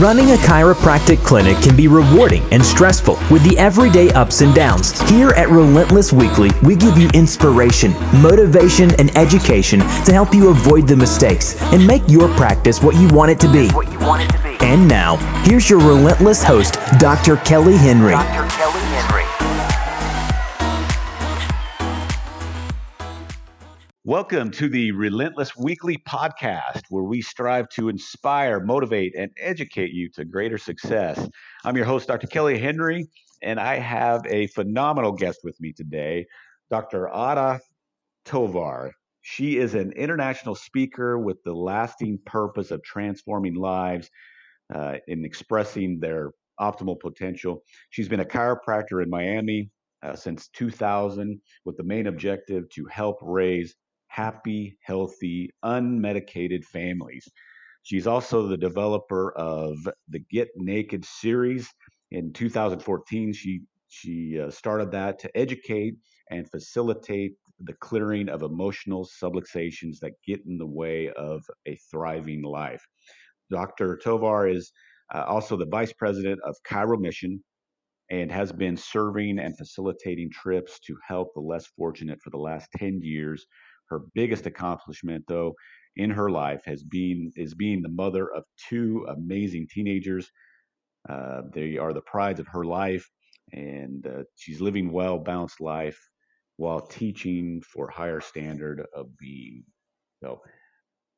Running a chiropractic clinic can be rewarding and stressful with the everyday ups and downs. Here at Relentless Weekly, we give you inspiration, motivation, and education to help you avoid the mistakes and make your practice what you want it to be. And now, here's your relentless host, Dr. Kelly Henry. Dr. Welcome to the Relentless Weekly podcast, where we strive to inspire, motivate, and educate you to greater success. I'm your host, Dr. Kelly Henry, and I have a phenomenal guest with me today, Dr. Ada Tovar. She is an international speaker with the lasting purpose of transforming lives uh, in expressing their optimal potential. She's been a chiropractor in Miami uh, since 2000 with the main objective to help raise happy, healthy, unmedicated families. She's also the developer of the Get Naked series. In 2014, she she uh, started that to educate and facilitate the clearing of emotional subluxations that get in the way of a thriving life. Dr. Tovar is uh, also the vice president of Chiro Mission and has been serving and facilitating trips to help the less fortunate for the last 10 years her biggest accomplishment, though, in her life has been is being the mother of two amazing teenagers. Uh, they are the prides of her life, and uh, she's living well balanced life while teaching for higher standard of being. So,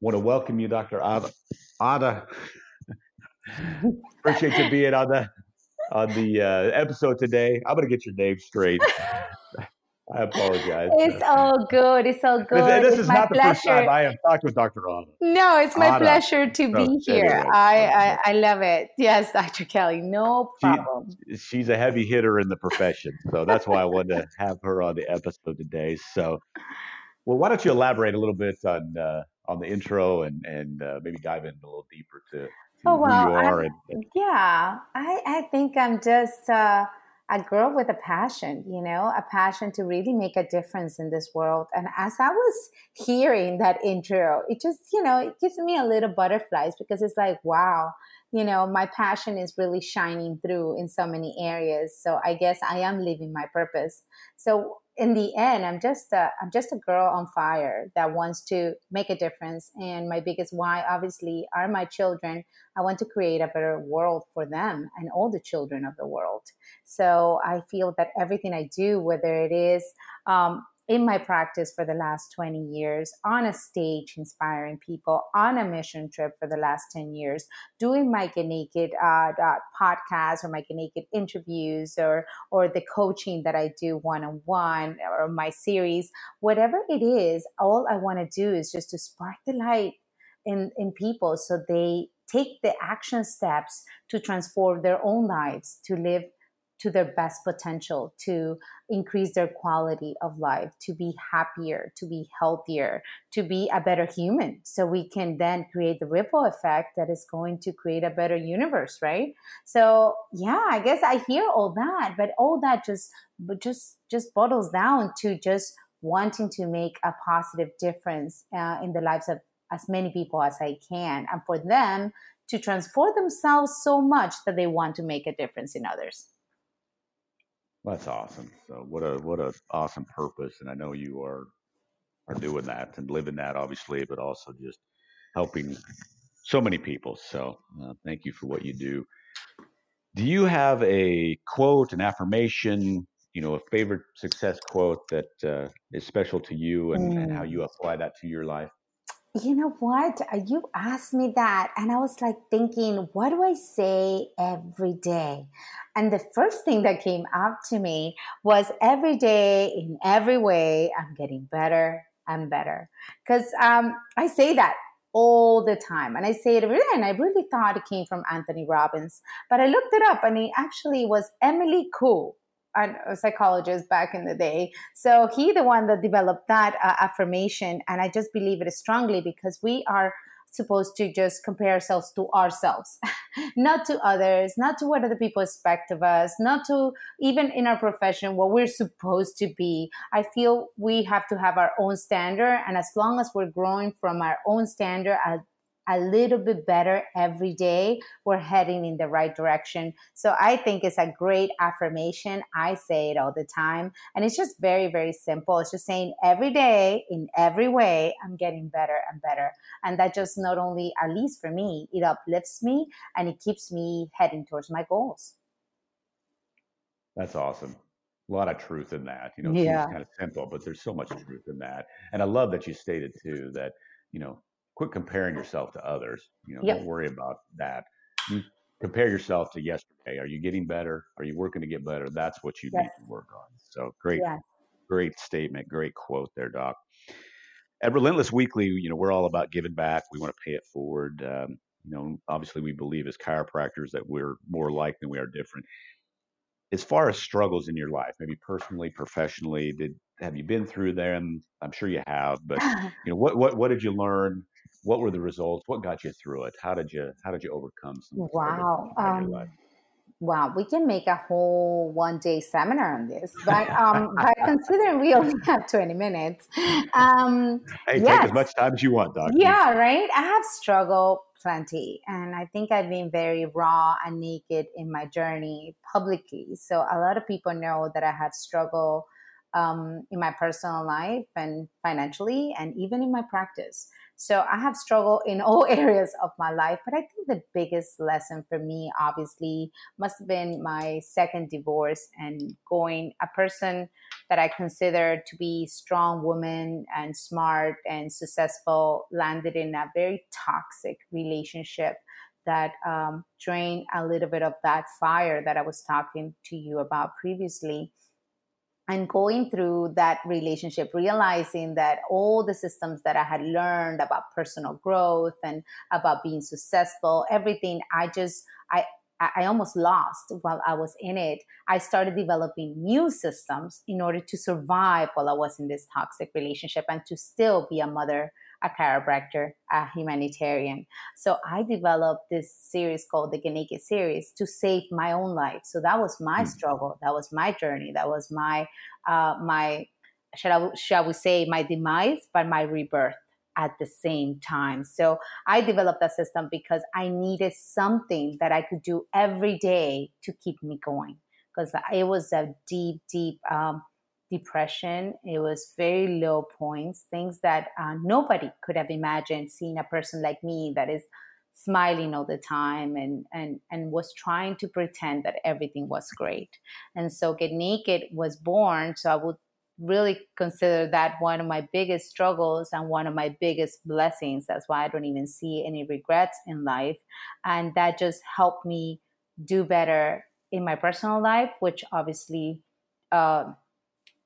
want to welcome you, Dr. Ada. Ada. Appreciate you being on the on the uh, episode today. I'm gonna get your name straight. I apologize. It's all good. It's all good. This, this is not the first time I have talked with Dr. Ada. No, it's my Ada. pleasure to be here. Anyway, I, I, I love it. Yes, Dr. Kelly, no problem. She, she's a heavy hitter in the profession, so that's why I wanted to have her on the episode today. So, well, why don't you elaborate a little bit on uh, on the intro and and uh, maybe dive in a little deeper to, to oh, well, who you are? And, and, yeah, I I think I'm just. Uh, a girl with a passion, you know, a passion to really make a difference in this world. And as I was hearing that intro, it just, you know, it gives me a little butterflies because it's like, wow, you know, my passion is really shining through in so many areas. So I guess I am living my purpose. So in the end, I'm just a, I'm just a girl on fire that wants to make a difference. And my biggest why, obviously, are my children. I want to create a better world for them and all the children of the world. So I feel that everything I do, whether it is um, in my practice for the last 20 years, on a stage inspiring people, on a mission trip for the last 10 years, doing my Naked uh, podcast or my Naked interviews or, or the coaching that I do one on one or my series, whatever it is, all I want to do is just to spark the light in, in people so they take the action steps to transform their own lives, to live to their best potential, to increase their quality of life, to be happier, to be healthier, to be a better human. So we can then create the ripple effect that is going to create a better universe, right? So yeah, I guess I hear all that, but all that just just just bottles down to just wanting to make a positive difference uh, in the lives of as many people as I can, and for them to transform themselves so much that they want to make a difference in others. That's awesome. So what a what a awesome purpose, and I know you are are doing that and living that, obviously, but also just helping so many people. So uh, thank you for what you do. Do you have a quote, an affirmation, you know, a favorite success quote that uh, is special to you, and, mm. and how mm. you apply that to your life? You know what? Uh, you asked me that, and I was like thinking, what do I say every day? And the first thing that came up to me was every day, in every way, I'm getting better and better. Because um, I say that all the time. And I say it day, and I really thought it came from Anthony Robbins. But I looked it up, and it actually was Émile Coué a psychologist back in the day. So he, the one that developed that uh, affirmation, and I just believe it strongly because we are supposed to just compare ourselves to ourselves, not to others, not to what other people expect of us, not to even in our profession what we're supposed to be. I feel we have to have our own standard, and as long as we're growing from our own standard, a little bit better every day, we're heading in the right direction. So I think it's a great affirmation. I say it all the time. And it's just very, very simple. It's just saying every day, in every way, I'm getting better and better. And that just not only, at least for me, it uplifts me and it keeps me heading towards my goals. That's awesome. A lot of truth in that. You know, yeah. seems kind of simple, but there's so much truth in that. And I love that you stated too that, you know, quit comparing yourself to others. You know, yep. don't worry about that. You compare yourself to yesterday. Are you getting better? Are you working to get better? That's what you yes. need to work on. So great, yes. great statement, great quote there, Doc. At Relentless Weekly, you know, we're all about giving back. We want to pay it forward. Um, you know, obviously, we believe as chiropractors that we're more alike than we are different. As far as struggles in your life, maybe personally, professionally, did have you been through them? I'm sure you have, but you know, what what what did you learn? What were the results? What got you through it? How did you how did you overcome some wow um, wow we can make a whole one day seminar on this but um but considering we only have 20 minutes um hey yes. take as much time as you want doc yeah right i have struggled plenty and i think i've been very raw and naked in my journey publicly so a lot of people know that i have struggled um, in my personal life and financially and even in my practice so I have struggled in all areas of my life, but I think the biggest lesson for me, obviously, must have been my second divorce and going a person that I consider to be strong woman and smart and successful landed in a very toxic relationship that um, drained a little bit of that fire that I was talking to you about previously and going through that relationship realizing that all the systems that i had learned about personal growth and about being successful everything i just i I almost lost while I was in it. I started developing new systems in order to survive while I was in this toxic relationship and to still be a mother a chiropractor, a humanitarian. So I developed this series called the Get Naked series to save my own life. So that was my mm. struggle. That was my journey. That was my uh, my shall I, shall we say my demise, but my rebirth at the same time. So I developed that system because I needed something that I could do every day to keep me going because it was a deep, deep um, depression. It was very low points, things that uh, nobody could have imagined seeing a person like me that is smiling all the time and and and was trying to pretend that everything was great. And so Get Naked was born. So I would really consider that one of my biggest struggles and one of my biggest blessings. That's why I don't even see any regrets in life. And that just helped me do better in my personal life, which obviously uh,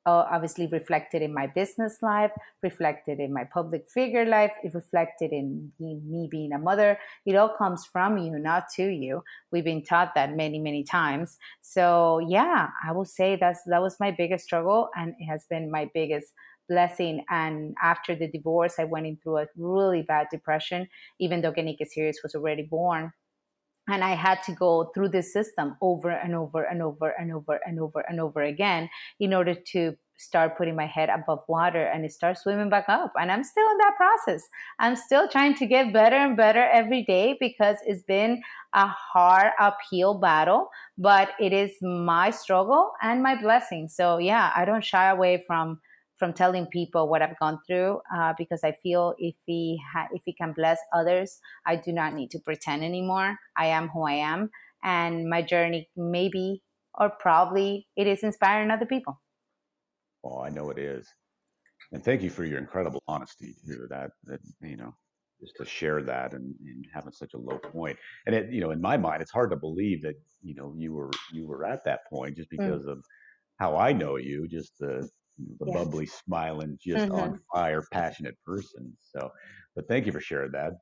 uh, obviously reflected in my business life, reflected in my public figure life, it reflected in me, being a mother. It all comes from you, not to you. We've been taught that many, many times. So yeah, I will say that's that was my biggest struggle, and it has been my biggest blessing. And after the divorce, I went in through a really bad depression, even though Naked Series was already born and I had to go through this system over and over and over and over and over and over again in order to start putting my head above water and start swimming back up. And I'm still in that process. I'm still trying to get better and better every day because it's been a hard uphill battle, but it is my struggle and my blessing. So yeah, I don't shy away from from telling people what I've gone through uh, because I feel if he ha- if we can bless others, I do not need to pretend anymore. I am who I am, and my journey maybe or probably it is inspiring other people. Oh, I know it is, and thank you for your incredible honesty here. That that you know just to share that and, and having such a low point and it you know in my mind it's hard to believe that you know you were you were at that point just mm. because mm. of how I know you, just the the yes. bubbly, smiling, just mm-hmm. on fire, passionate person. So, but thank you for sharing that.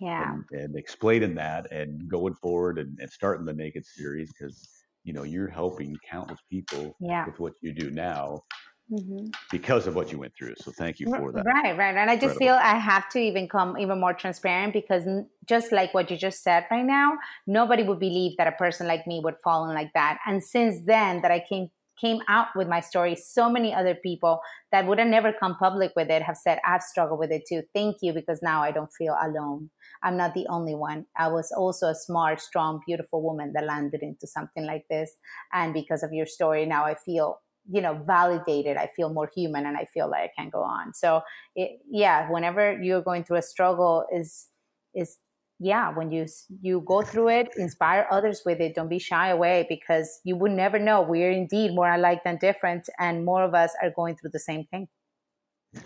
Yeah. And, and explaining that and going forward and, and starting the Naked series because, you know, you're helping countless people yeah. with what you do now. Mm-hmm. Because of what you went through. So thank you for that. Right, right. And I just Incredible. feel I have to even come even more transparent because just like what you just said right now, nobody would believe that a person like me would fall in like that. And since then that I came came out with my story, so many other people that would have never come public with it have said, I've struggled with it too. Thank you, because now I don't feel alone. I'm not the only one. I was also a smart, strong, beautiful woman that landed into something like this. And because of your story, now I feel you know validated i feel more human and i feel like i can go on so it, yeah whenever you're going through a struggle is is yeah when you you go through it inspire others with it. Don't be shy away because you would never know. We're indeed more alike than different and more of us are going through the same thing.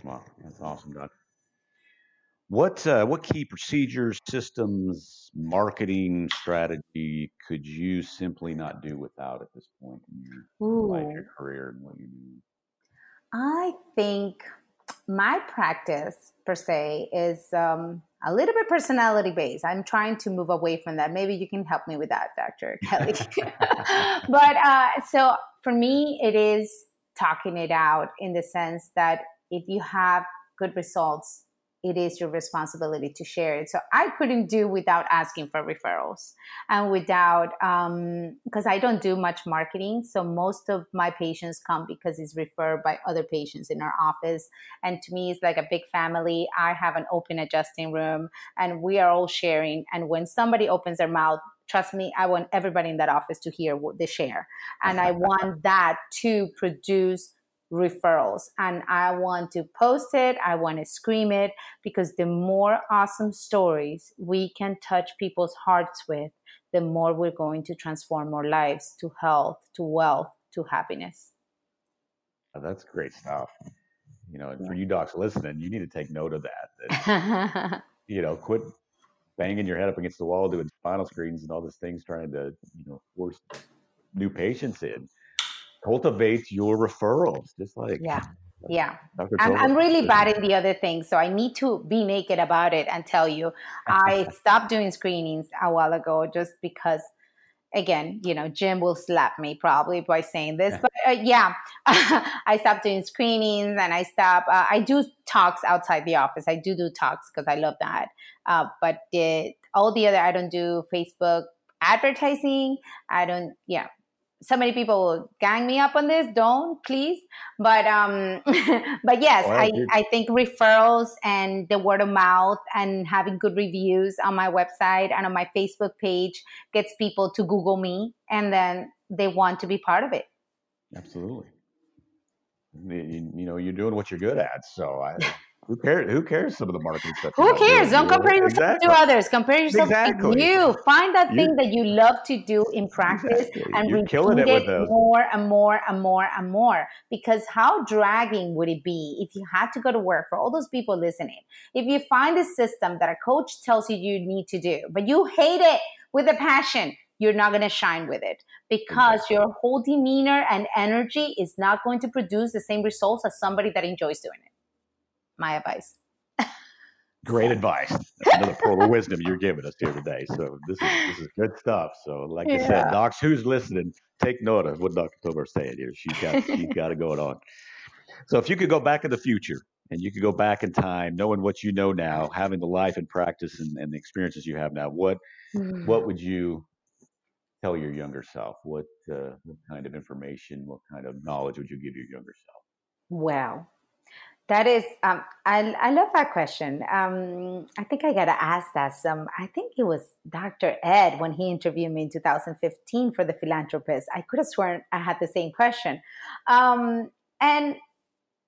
Wow that's awesome doc what uh, what key procedures systems marketing strategy could you simply not do without at this point in your Ooh. life your career and what you do i think my practice per se is um, a little bit personality based. I'm trying to move away from that. Maybe you can help me with that, Dr. Kelly. but uh, so for me, it is talking it out in the sense that if you have good results, it is your responsibility to share it. So I couldn't do without asking for referrals and without, because um, I don't do much marketing. So most of my patients come because it's referred by other patients in our office. And to me, it's like a big family. I have an open adjusting room and we are all sharing. And when somebody opens their mouth, trust me, I want everybody in that office to hear what they share. And I want that to produce referrals and I want to post it, I want to scream it because the more awesome stories we can touch people's hearts with, the more we're going to transform our lives to health, to wealth, to happiness. Oh, that's great stuff. You know, and for you docs listening, you need to take note of that. that you know, quit banging your head up against the wall doing spinal screens and all these things trying to, you know, force new patients in cultivate your referrals, just like yeah. Yeah, I'm, I'm, really bad in the other things, so I need to be naked about it and tell you. I stopped doing screenings a while ago just because, again, you know, Jim will slap me probably by saying this, but uh, yeah, I stopped doing screenings and I stop. Uh, I do talks outside the office. I do do talks because I love that. Uh, but the, all the other, I don't do Facebook advertising. I don't, yeah, so many people gang me up on this don't please. But um but yes I, I think referrals and the word of mouth and having good reviews on my website and on my facebook page gets people to google me and then they want to be part of it. Absolutely. You, you know you're doing what you're good at so i who cares? Who cares some of the marketing stuff? Who cares? Don't compare yourself exactly. to others. Compare yourself exactly. to you. Find that you, thing that you love to do in practice exactly. and You're repeat it, it more and more and more and more. Because how dragging would it be if you had to go to work for all those people listening? If you find a system that a coach tells you you need to do, but you hate it with a passion, you're not going to shine with it because exactly. your whole demeanor and energy is not going to produce the same results as somebody that enjoys doing it my advice. Great advice. another pearl of wisdom you're giving us here today. So this is this is good stuff. So like yeah. I said, docs, who's listening, take note of what Dr. Tovar saying here. She's got she's got it going on. So if you could go back in the future and you could go back in time, knowing what you know now, having the life and practice and, and the experiences you have now, what mm. what would you tell your younger self? What uh, what kind of information, what kind of knowledge would you give your younger self? Wow. That is, um, I, I love that question. Um, I think I got to ask that some. I think it was Dr. Ed when he interviewed me in 2015 for The Philanthropist. I could have sworn I had the same question. Um, and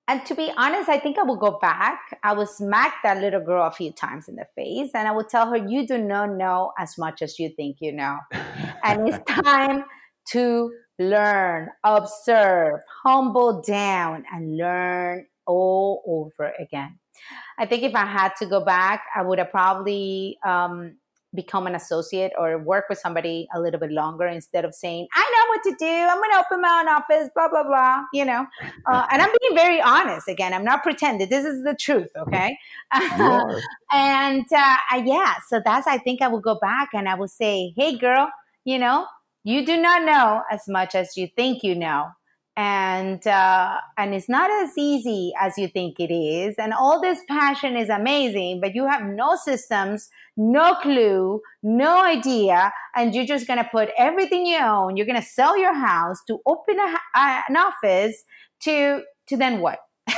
and to be honest, I think I will go back. I will smack that little girl a few times in the face, and I will tell her, "You do not know as much as you think you know, and it's time to learn, observe, humble down, and learn all over again. I think if I had to go back, I would have probably um, become an associate or work with somebody a little bit longer instead of saying, I know what to do. I'm going to open my own office, blah, blah, blah, you know. Uh, and I'm being very honest. Again, I'm not pretending. This is the truth, okay? and uh, yeah, so that's, I think I will go back and I will say, hey, girl, you know, you do not know as much as you think you know and uh, and it's not as easy as you think it is. And all this passion is amazing but you have no systems no clue no idea. And you're just going to put everything you own you're going to sell your house to open a, an office to to then what?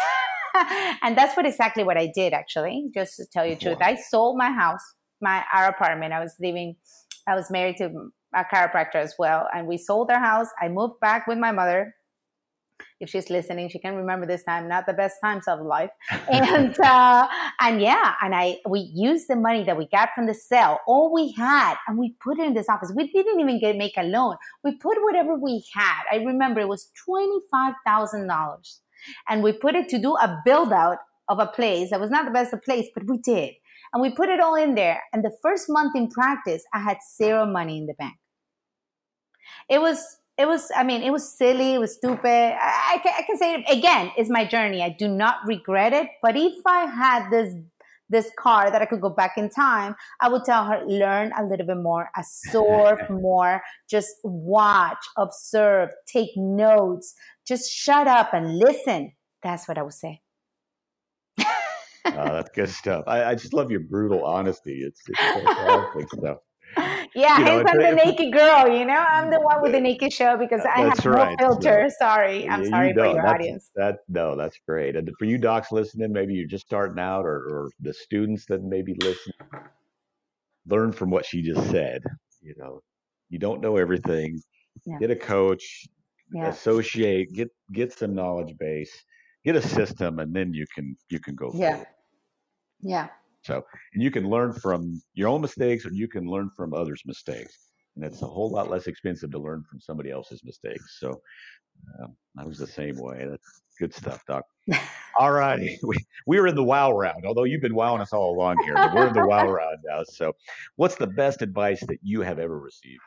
And that's what exactly what i did actually just to tell you the truth. I sold my house my our apartment. I was living i was married to a chiropractor as well and we sold our house. I moved back with my mother if she's listening, she can remember this time, not the best times of life. And uh, and yeah, and I we used the money that we got from the sale, all we had, and we put it in this office. We didn't even get make a loan. We put whatever we had. I remember it was twenty five thousand dollars, and we put it to do a build out of a place that was not the best of place, but we did. And we put it all in there. And the first month in practice, I had zero money in the bank. It was it was i mean it was silly it was stupid. I, I, can, I can say it again it's my journey. I do not regret it but if i had this this car that i could go back in time i would tell her learn a little bit more absorb more just watch observe take notes just shut up and listen. That's what i would say. Oh, that's good stuff. I, I, just love your brutal honesty. It's, it's fantastic stuff yeah, you know, I'm the naked girl. You know, I'm the one with the naked show because I have right. no filter. sorry, I'm yeah, sorry you for your that's, audience. That no, that's great. And for you docs listening, maybe you're just starting out, or, or the students that maybe listen, learn from what she just said. You know, you don't know everything. Yeah. Get a coach, yeah. associate, get get some knowledge base, get a system, and then you can you can go. Yeah, forward. yeah. So, and you can learn from your own mistakes or you can learn from others' mistakes. And it's a whole lot less expensive to learn from somebody else's mistakes. So, um, I was the same way. That's good stuff, Doc. all righty. We, we were in the wow round, although you've been wowing us all along here, but we're in the wow round now. So, what's the best advice that you have ever received?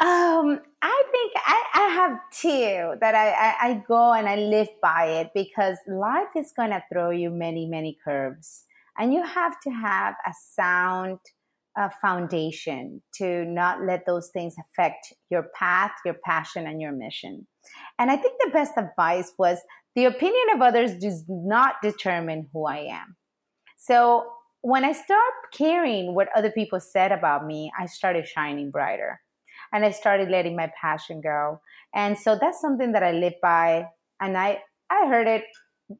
Um, I think I, I have two that I, I, I go and I live by it because life is going to throw you many, many curves. And you have to have a sound uh, foundation to not let those things affect your path, your passion, and your mission. And I think the best advice was the opinion of others does not determine who I am. So when I stopped caring what other people said about me, I started shining brighter and I started letting my passion go. And so that's something that I live by. And I, I heard it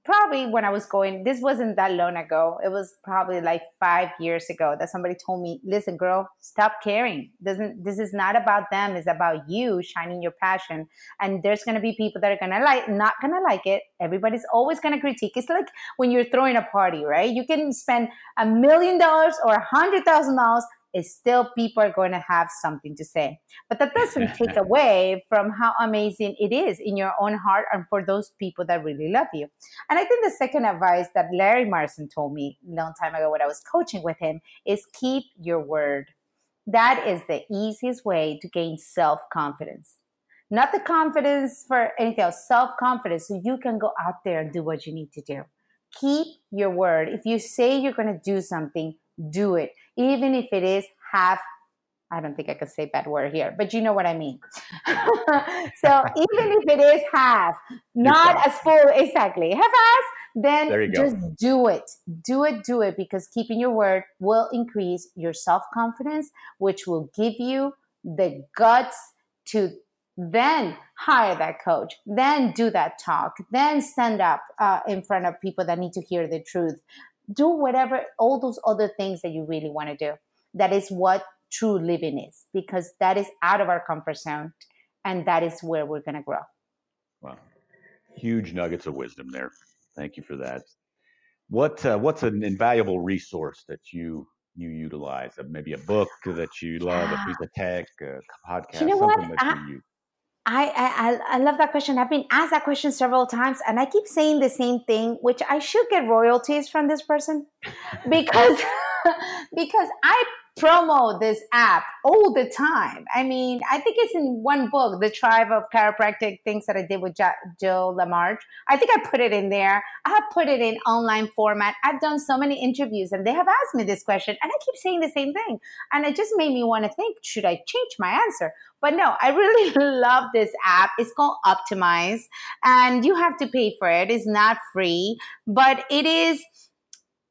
probably when I was going, this wasn't that long ago. It was probably like five years ago that somebody told me, listen, girl, stop caring. Doesn't this is not about them, it's about you shining your passion. And there's gonna be people that are gonna like not gonna like it. Everybody's always gonna critique. It's like when you're throwing a party, right? You can spend a million dollars or a hundred thousand dollars is still people are going to have something to say. But that doesn't take away from how amazing it is in your own heart and for those people that really love you. And I think the second advice that Larry Markson told me a long time ago when I was coaching with him is keep your word. That is the easiest way to gain self confidence. Not the confidence for anything else, self confidence, so you can go out there and do what you need to do. Keep your word. If you say you're going to do something, do it, even if it is half. I don't think I could say bad word here, but you know what I mean. so even if it is half, not as full, exactly half-ass, then just do it. Do it, do it, because keeping your word will increase your self-confidence, which will give you the guts to then hire that coach, then do that talk, then stand up uh, in front of people that need to hear the truth, do whatever, all those other things that you really want to do. That is what true living is, because that is out of our comfort zone and that is where we're going to grow. Wow. Huge nuggets of wisdom there. Thank you for that. What uh, what's an invaluable resource that you you utilize? Uh, maybe a book that you love, a piece of tech, a podcast, you know something what? that I, you use. I, I I love that question. I've been asked that question several times, and I keep saying the same thing, which I should get royalties from this person because because I promote this app all the time. I mean, I think it's in one book, The Tribe of Chiropractic Things that I did with Joe LaMarche. I think I put it in there. I have put it in online format. I've done so many interviews and they have asked me this question and I keep saying the same thing. And it just made me want to think, should I change my answer? But no, I really love this app. It's called Optimize and you have to pay for it. It's not free, but it is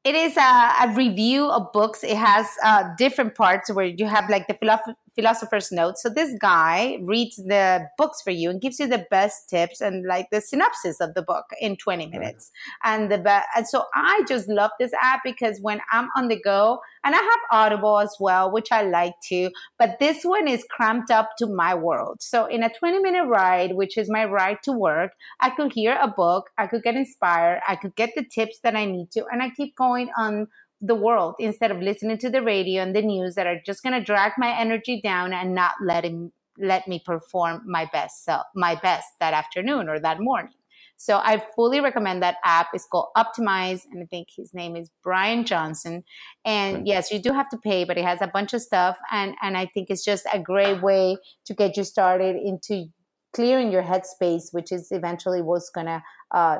it is a, a, review of books. It has uh, different parts where you have like the philosophy philosopher's notes. So this guy reads the books for you and gives you the best tips and like the synopsis of the book in 20 minutes. Right. And the be- and so I just love this app because when I'm on the go and I have Audible as well, which I like too, but this one is cramped up to my world. So in a 20 minute ride, which is my ride to work, I could hear a book, I could get inspired, I could get the tips that I need to, and I keep going on the world instead of listening to the radio and the news that are just going to drag my energy down and not letting let me perform my best self, my best that afternoon or that morning. So I fully recommend that app. It's called Optimize, and I think his name is Brian Johnson. And yes, you do have to pay, but it has a bunch of stuff, and and I think it's just a great way to get you started into clearing your headspace, which is eventually what's gonna uh,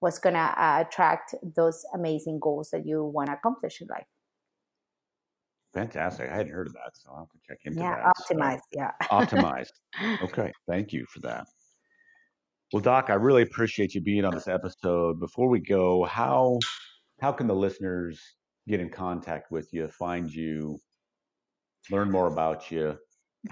what's going to uh, attract those amazing goals that you want to accomplish in life. Fantastic. I hadn't heard of that, so I'll have to check into yeah, that. Optimize. So, yeah. optimize. Okay. Thank you for that. Well, Doc, I really appreciate you being on this episode. Before we go, how how can the listeners get in contact with you, find you, learn more about you,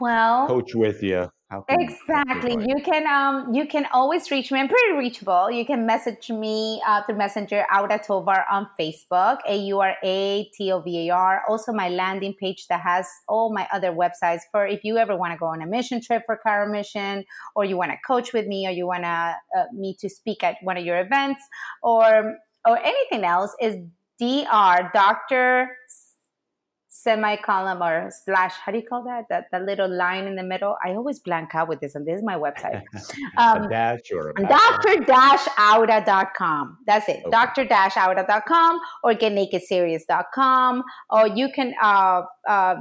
well, coach with you? Exactly. you can um you can always reach me. I'm pretty reachable. You can message me uh, through messenger Aura tovar on facebook a-u-r-a-t-o-v-a-r also my landing page that has all my other websites for if you ever want to go on a mission trip for Chiro Mission or you want to coach with me or you want to uh, me to speak at one of your events or or anything else is dr dr semicolon or slash how do you call that? That, that little line in the middle? I always blank out with this and this is my website. Um, dash or dr-auda.com that's it. Okay. dr-auda.com or get naked getnakedseries.com or you can uh, uh,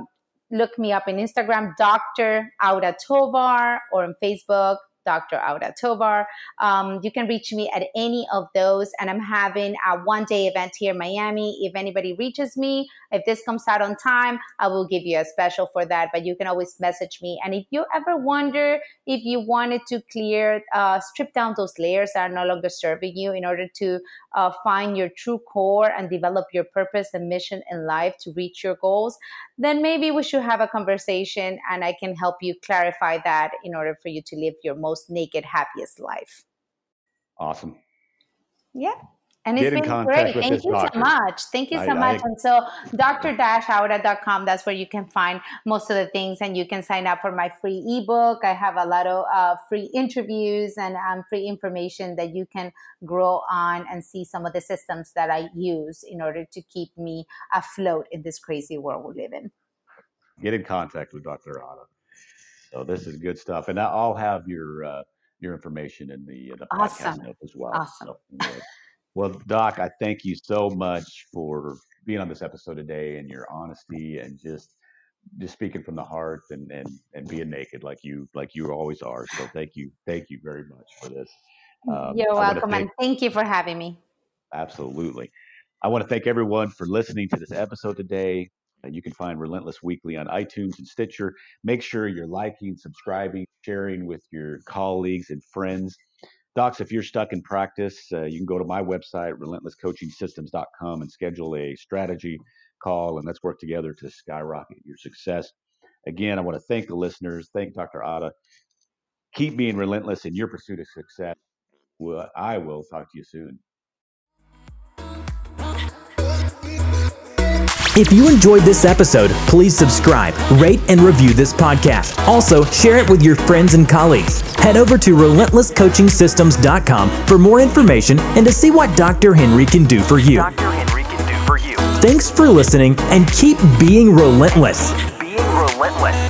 look me up in instagram dr aura tovar or on facebook Dr. Aura Tovar. Um, you can reach me at any of those. And I'm having a one day event here in Miami. If anybody reaches me, if this comes out on time, I will give you a special for that. But you can always message me. And if you ever wonder if you wanted to clear, uh, strip down those layers that are no longer serving you in order to uh, find your true core and develop your purpose and mission in life to reach your goals, then maybe we should have a conversation and I can help you clarify that in order for you to live your most naked, happiest life. Awesome. Yeah. And it's been great. Thank you doctor. so much. Thank you so I, much. I, and so dr-auda.com, that's where you can find most of the things and you can sign up for my free ebook. I have a lot of uh, free interviews and um, free information that you can grow on and see some of the systems that I use in order to keep me afloat in this crazy world we live in. Get in contact with Dr. Auda. So this is good stuff. And I'll have your, uh, your information in the, uh, the podcast awesome. note as well. Awesome. So, anyway. Well, Doc, I thank you so much for being on this episode today and your honesty and just just speaking from the heart and and and being naked like you like you always are. So thank you, thank you very much for this. Um, You're welcome, thank, and thank you for having me. Absolutely. I want to thank everyone for listening to this episode today. Uh, you can find Relentless Weekly on iTunes and Stitcher. Make sure you're liking, subscribing, sharing with your colleagues and friends. Docs, if you're stuck in practice, uh, you can go to my website, relentlesscoachingsystems.com, and schedule a strategy call, and let's work together to skyrocket your success. Again, I want to thank the listeners. Thank Dr. Auda. Keep being relentless in your pursuit of success. Well, I will talk to you soon. If you enjoyed this episode, please subscribe, rate, and review this podcast. Also, share it with your friends and colleagues. Head over to relentlesscoachingsystems.com for more information and to see what Dr. Henry can do for you. Dr. Henry can do for you. Thanks for listening and keep being relentless. Being relentless.